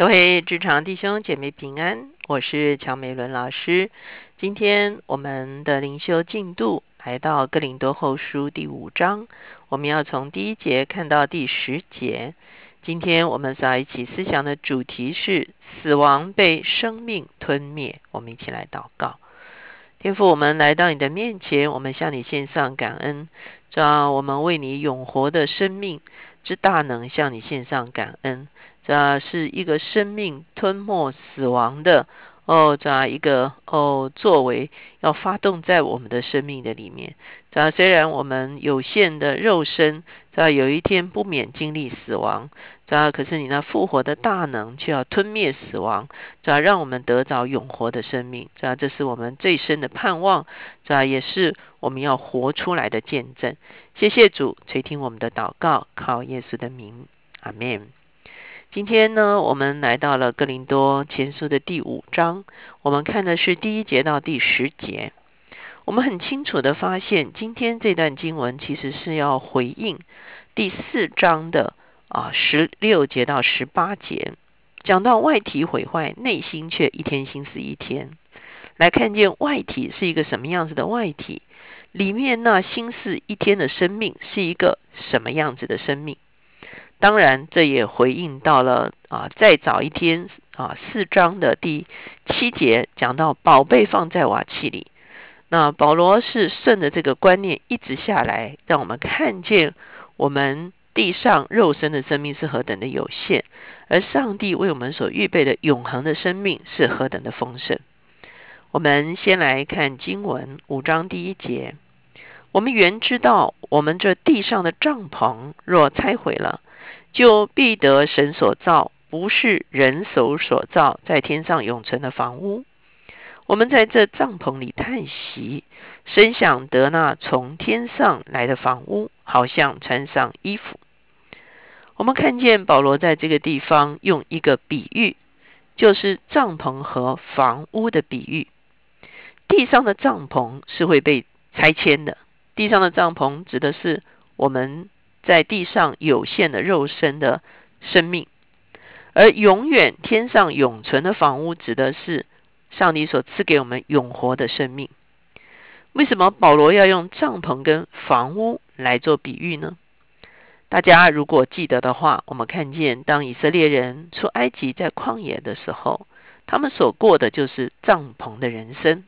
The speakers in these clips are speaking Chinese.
各位职场弟兄姐妹平安，我是乔美伦老师。今天我们的灵修进度来到哥林多后书第五章，我们要从第一节看到第十节。今天我们在一起思想的主题是死亡被生命吞灭。我们一起来祷告，天父，我们来到你的面前，我们向你献上感恩，主啊，我们为你永活的生命之大能向你献上感恩。这是一个生命吞没死亡的哦，这样一个哦作为要发动在我们的生命的里面。这虽然我们有限的肉身，在有一天不免经历死亡，这可是你那复活的大能却要吞灭死亡，这让我们得着永活的生命。这这是我们最深的盼望，这也是我们要活出来的见证。谢谢主垂听我们的祷告，靠耶稣的名，阿门。今天呢，我们来到了哥林多前书的第五章，我们看的是第一节到第十节。我们很清楚的发现，今天这段经文其实是要回应第四章的啊十六节到十八节，讲到外体毁坏，内心却一天心思一天。来看见外体是一个什么样子的外体，里面那心思一天的生命是一个什么样子的生命。当然，这也回应到了啊，再早一天啊，四章的第七节讲到宝贝放在瓦器里。那保罗是顺着这个观念一直下来，让我们看见我们地上肉身的生命是何等的有限，而上帝为我们所预备的永恒的生命是何等的丰盛。我们先来看经文五章第一节，我们原知道，我们这地上的帐篷若拆毁了。就必得神所造，不是人手所造，在天上永存的房屋。我们在这帐篷里叹息，深想得那从天上来的房屋，好像穿上衣服。我们看见保罗在这个地方用一个比喻，就是帐篷和房屋的比喻。地上的帐篷是会被拆迁的，地上的帐篷指的是我们。在地上有限的肉身的生命，而永远天上永存的房屋，指的是上帝所赐给我们永活的生命。为什么保罗要用帐篷跟房屋来做比喻呢？大家如果记得的话，我们看见当以色列人出埃及在旷野的时候，他们所过的就是帐篷的人生。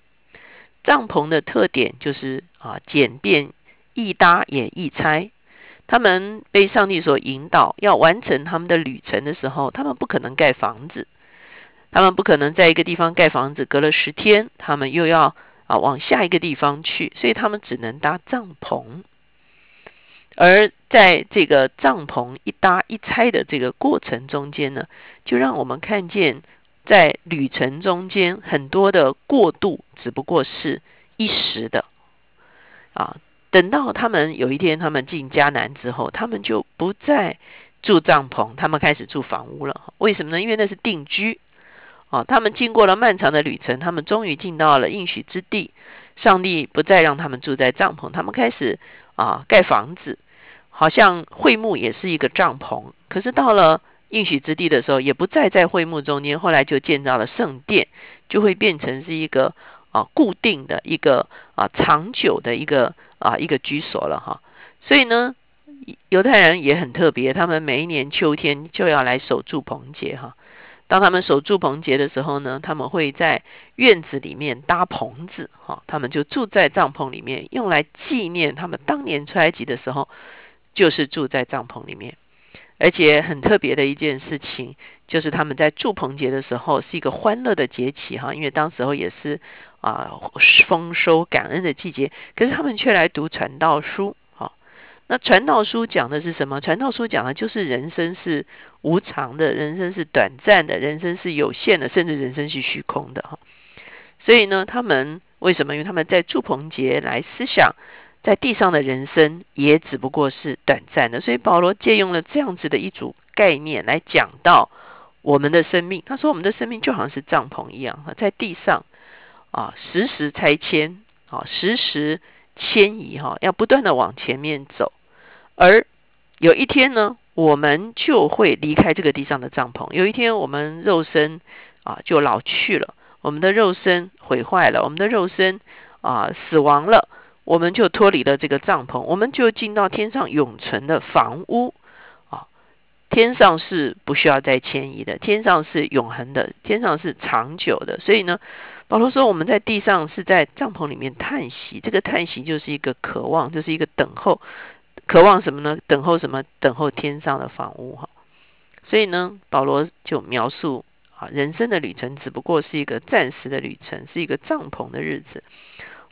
帐篷的特点就是啊简便易搭也易拆。他们被上帝所引导，要完成他们的旅程的时候，他们不可能盖房子，他们不可能在一个地方盖房子，隔了十天，他们又要啊往下一个地方去，所以他们只能搭帐篷。而在这个帐篷一搭一拆的这个过程中间呢，就让我们看见，在旅程中间很多的过渡，只不过是一时的啊。等到他们有一天，他们进迦南之后，他们就不再住帐篷，他们开始住房屋了。为什么呢？因为那是定居啊。他们经过了漫长的旅程，他们终于进到了应许之地。上帝不再让他们住在帐篷，他们开始啊盖房子，好像会幕也是一个帐篷。可是到了应许之地的时候，也不再在会幕中间，后来就建造了圣殿，就会变成是一个。啊，固定的一个啊，长久的一个啊，一个居所了哈。所以呢，犹太人也很特别，他们每一年秋天就要来守住棚节哈。当他们守住棚节的时候呢，他们会在院子里面搭棚子哈，他们就住在帐篷里面，用来纪念他们当年出埃及的时候，就是住在帐篷里面。而且很特别的一件事情，就是他们在祝棚节的时候是一个欢乐的节气哈，因为当时候也是啊丰收感恩的季节，可是他们却来读传道书。那传道书讲的是什么？传道书讲的就是人生是无常的，人生是短暂的，人生是有限的，甚至人生是虚空的哈。所以呢，他们为什么？因为他们在祝棚节来思想。在地上的人生也只不过是短暂的，所以保罗借用了这样子的一组概念来讲到我们的生命。他说，我们的生命就好像是帐篷一样，在地上啊，时时拆迁，啊，时时迁移，哈，要不断的往前面走。而有一天呢，我们就会离开这个地上的帐篷。有一天，我们肉身啊就老去了，我们的肉身毁坏了，我们的肉身啊死亡了，我们就脱离了这个帐篷，我们就进到天上永存的房屋啊。天上是不需要再迁移的，天上是永恒的，天上是长久的。所以呢，保罗说我们在地上是在帐篷里面叹息，这个叹息就是一个渴望，就是一个等候。渴望什么呢？等候什么？等候天上的房屋哈。所以呢，保罗就描述啊，人生的旅程只不过是一个暂时的旅程，是一个帐篷的日子。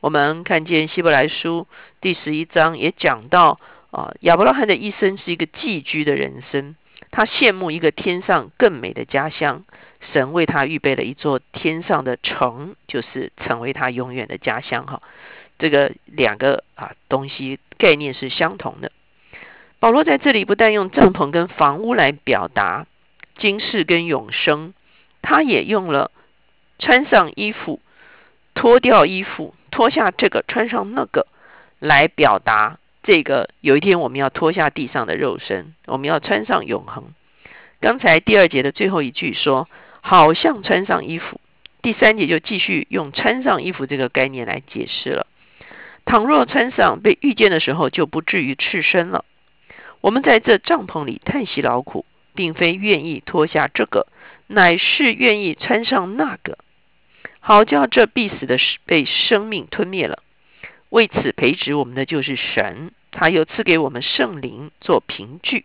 我们看见希伯来书第十一章也讲到啊，亚伯拉罕的一生是一个寄居的人生，他羡慕一个天上更美的家乡，神为他预备了一座天上的城，就是成为他永远的家乡哈。这个两个啊东西概念是相同的。保罗在这里不但用帐篷跟房屋来表达今世跟永生，他也用了穿上衣服、脱掉衣服、脱下这个、穿上那个来表达这个。有一天我们要脱下地上的肉身，我们要穿上永恒。刚才第二节的最后一句说，好像穿上衣服。第三节就继续用穿上衣服这个概念来解释了。倘若穿上被遇见的时候，就不至于赤身了。我们在这帐篷里叹息劳苦，并非愿意脱下这个，乃是愿意穿上那个，好叫这必死的被生命吞灭了。为此培植我们的就是神，他又赐给我们圣灵做凭据。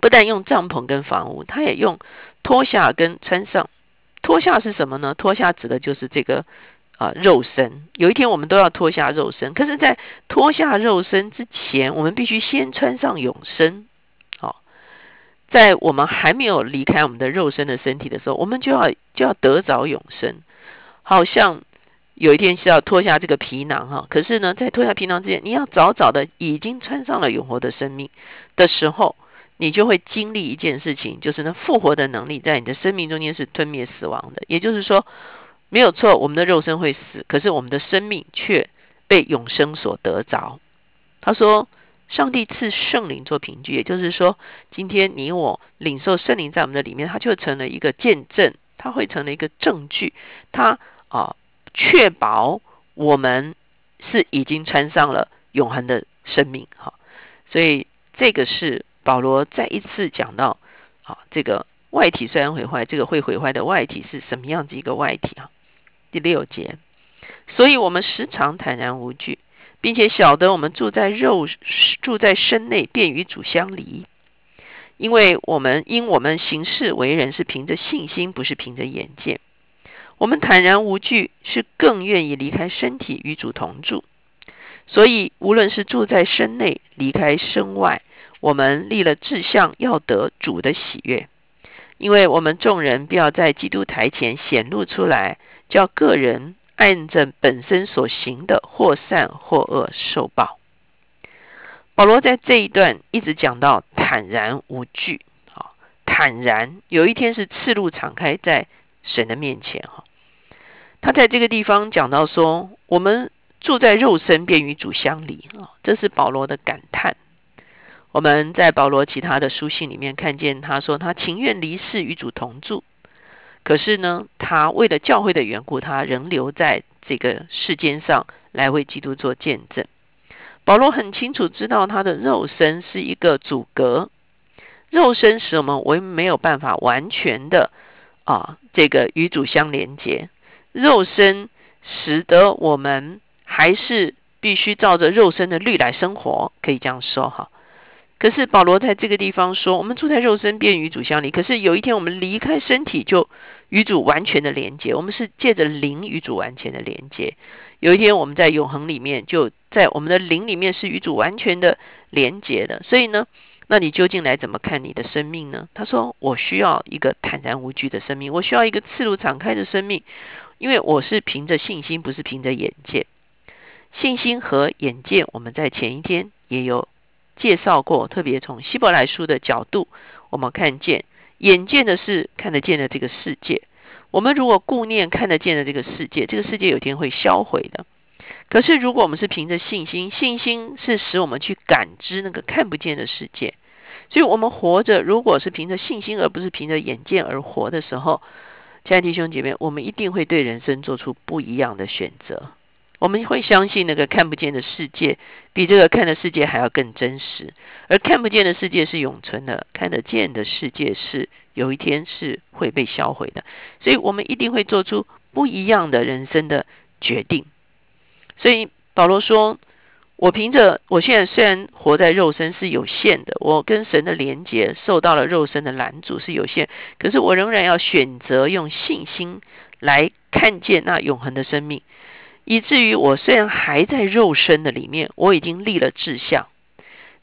不但用帐篷跟房屋，他也用脱下跟穿上。脱下是什么呢？脱下指的就是这个。啊，肉身有一天我们都要脱下肉身，可是，在脱下肉身之前，我们必须先穿上永生。好，在我们还没有离开我们的肉身的身体的时候，我们就要就要得着永生。好像有一天是要脱下这个皮囊哈，可是呢，在脱下皮囊之前，你要早早的已经穿上了永活的生命的时候，你就会经历一件事情，就是呢，复活的能力在你的生命中间是吞灭死亡的，也就是说。没有错，我们的肉身会死，可是我们的生命却被永生所得着。他说：“上帝赐圣灵做凭据，也就是说，今天你我领受圣灵在我们的里面，它就成了一个见证，它会成了一个证据，它啊确保我们是已经穿上了永恒的生命。哈，所以这个是保罗再一次讲到啊，这个外体虽然毁坏，这个会毁坏的外体是什么样子一个外体啊？”第六节，所以我们时常坦然无惧，并且晓得我们住在肉住在身内，便与主相离。因为我们因我们行事为人是凭着信心，不是凭着眼见。我们坦然无惧，是更愿意离开身体与主同住。所以无论是住在身内，离开身外，我们立了志向，要得主的喜悦。因为我们众人必要在基督台前显露出来。叫个人按着本身所行的，或善或恶受报。保罗在这一段一直讲到坦然无惧，啊，坦然。有一天是赤露敞开在神的面前，哈。他在这个地方讲到说，我们住在肉身，便与主相离，啊，这是保罗的感叹。我们在保罗其他的书信里面看见他说，他情愿离世与主同住。可是呢，他为了教会的缘故，他仍留在这个世间上来为基督做见证。保罗很清楚知道，他的肉身是一个阻隔，肉身使我们为没有办法完全的啊，这个与主相连接。肉身使得我们还是必须照着肉身的律来生活，可以这样说哈。可是保罗在这个地方说，我们住在肉身，便与主相离。可是有一天，我们离开身体，就与主完全的连接。我们是借着灵与主完全的连接。有一天，我们在永恒里面，就在我们的灵里面是与主完全的连接的。所以呢，那你究竟来怎么看你的生命呢？他说：“我需要一个坦然无惧的生命，我需要一个赤露敞开的生命，因为我是凭着信心，不是凭着眼见。信心和眼见，我们在前一天也有。”介绍过，特别从希伯来书的角度，我们看见眼见的是看得见的这个世界。我们如果顾念看得见的这个世界，这个世界有一天会销毁的。可是如果我们是凭着信心，信心是使我们去感知那个看不见的世界。所以，我们活着，如果是凭着信心，而不是凭着眼见而活的时候，亲爱的弟兄姐妹，我们一定会对人生做出不一样的选择。我们会相信那个看不见的世界比这个看的世界还要更真实，而看不见的世界是永存的，看得见的世界是有一天是会被销毁的。所以我们一定会做出不一样的人生的决定。所以保罗说。我凭着我现在虽然活在肉身是有限的，我跟神的连接受到了肉身的拦阻是有限，可是我仍然要选择用信心来看见那永恒的生命，以至于我虽然还在肉身的里面，我已经立了志向。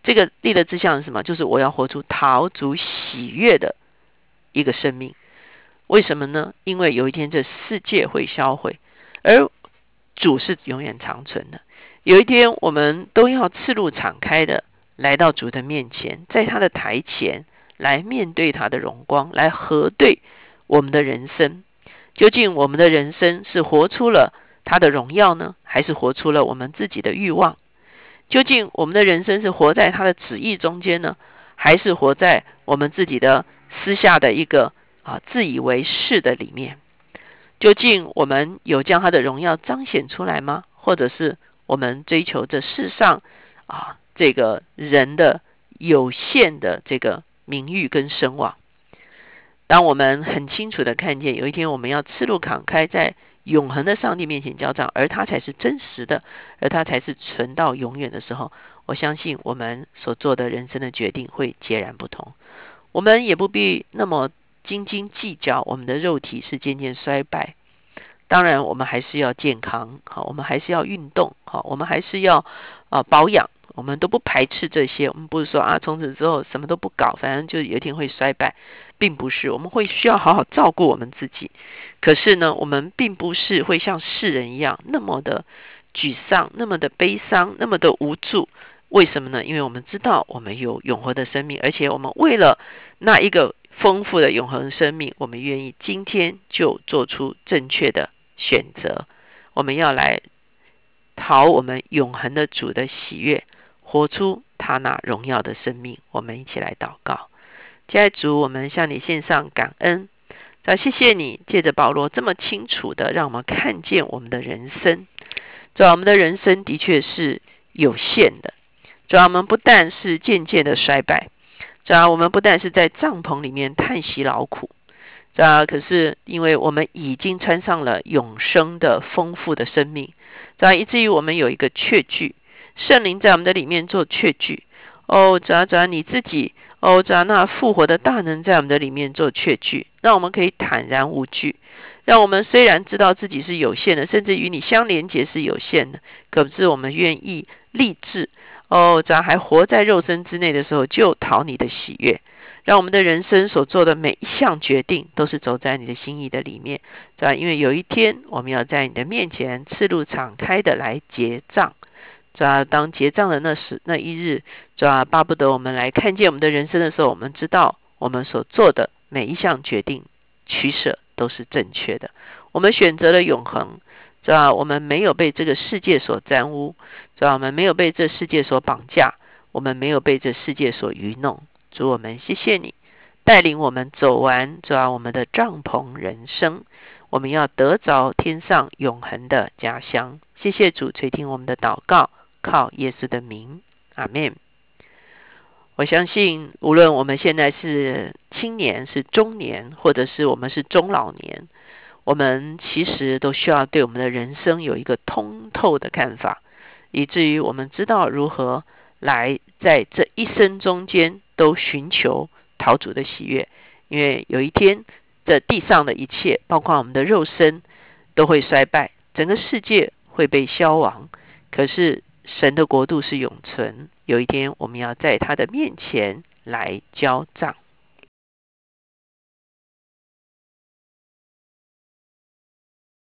这个立的志向是什么？就是我要活出陶足喜悦的一个生命。为什么呢？因为有一天这世界会销毁，而主是永远长存的。有一天，我们都要赤露敞开的来到主的面前，在他的台前来面对他的荣光，来核对我们的人生。究竟我们的人生是活出了他的荣耀呢，还是活出了我们自己的欲望？究竟我们的人生是活在他的旨意中间呢，还是活在我们自己的私下的一个啊自以为是的里面？究竟我们有将他的荣耀彰显出来吗？或者是？我们追求这世上啊，这个人的有限的这个名誉跟声望。当我们很清楚的看见，有一天我们要赤露敞开，在永恒的上帝面前交账，而他才是真实的，而他才是存到永远的时候，我相信我们所做的人生的决定会截然不同。我们也不必那么斤斤计较，我们的肉体是渐渐衰败。当然，我们还是要健康，好，我们还是要运动，好，我们还是要啊保养，我们都不排斥这些。我们不是说啊，从此之后什么都不搞，反正就有一天会衰败，并不是。我们会需要好好照顾我们自己。可是呢，我们并不是会像世人一样那么的沮丧，那么的悲伤，那么的无助。为什么呢？因为我们知道我们有永恒的生命，而且我们为了那一个丰富的永恒生命，我们愿意今天就做出正确的。选择，我们要来讨我们永恒的主的喜悦，活出他那荣耀的生命。我们一起来祷告，亲爱主，我们向你献上感恩。啊，谢谢你借着保罗这么清楚的让我们看见我们的人生。主，我们的人生的确是有限的。主，我们不但是渐渐的衰败，主，我们不但是在帐篷里面叹息劳苦。主啊！可是，因为我们已经穿上了永生的丰富的生命，主啊，以至于我们有一个确据，圣灵在我们的里面做确据。哦，主啊，你自己，哦，主啊，那复活的大能在我们的里面做确据，让我们可以坦然无惧。让我们虽然知道自己是有限的，甚至与你相连接是有限的，可是我们愿意立志。哦，咱还活在肉身之内的时候，就讨你的喜悦。让我们的人生所做的每一项决定，都是走在你的心意的里面，是吧？因为有一天我们要在你的面前赤露敞开的来结账，是吧？当结账的那时那一日，是吧？巴不得我们来看见我们的人生的时候，我们知道我们所做的每一项决定取舍都是正确的。我们选择了永恒，是吧？我们没有被这个世界所沾污，是吧？我们没有被这世界所绑架，我们没有被这世界所愚弄。主我们谢谢你带领我们走完主啊我们的帐篷人生，我们要得着天上永恒的家乡。谢谢主垂听我们的祷告，靠耶稣的名，阿门。我相信无论我们现在是青年、是中年，或者是我们是中老年，我们其实都需要对我们的人生有一个通透的看法，以至于我们知道如何来在这一生中间。都寻求陶主的喜悦，因为有一天，这地上的一切，包括我们的肉身，都会衰败，整个世界会被消亡。可是神的国度是永存，有一天我们要在他的面前来交账。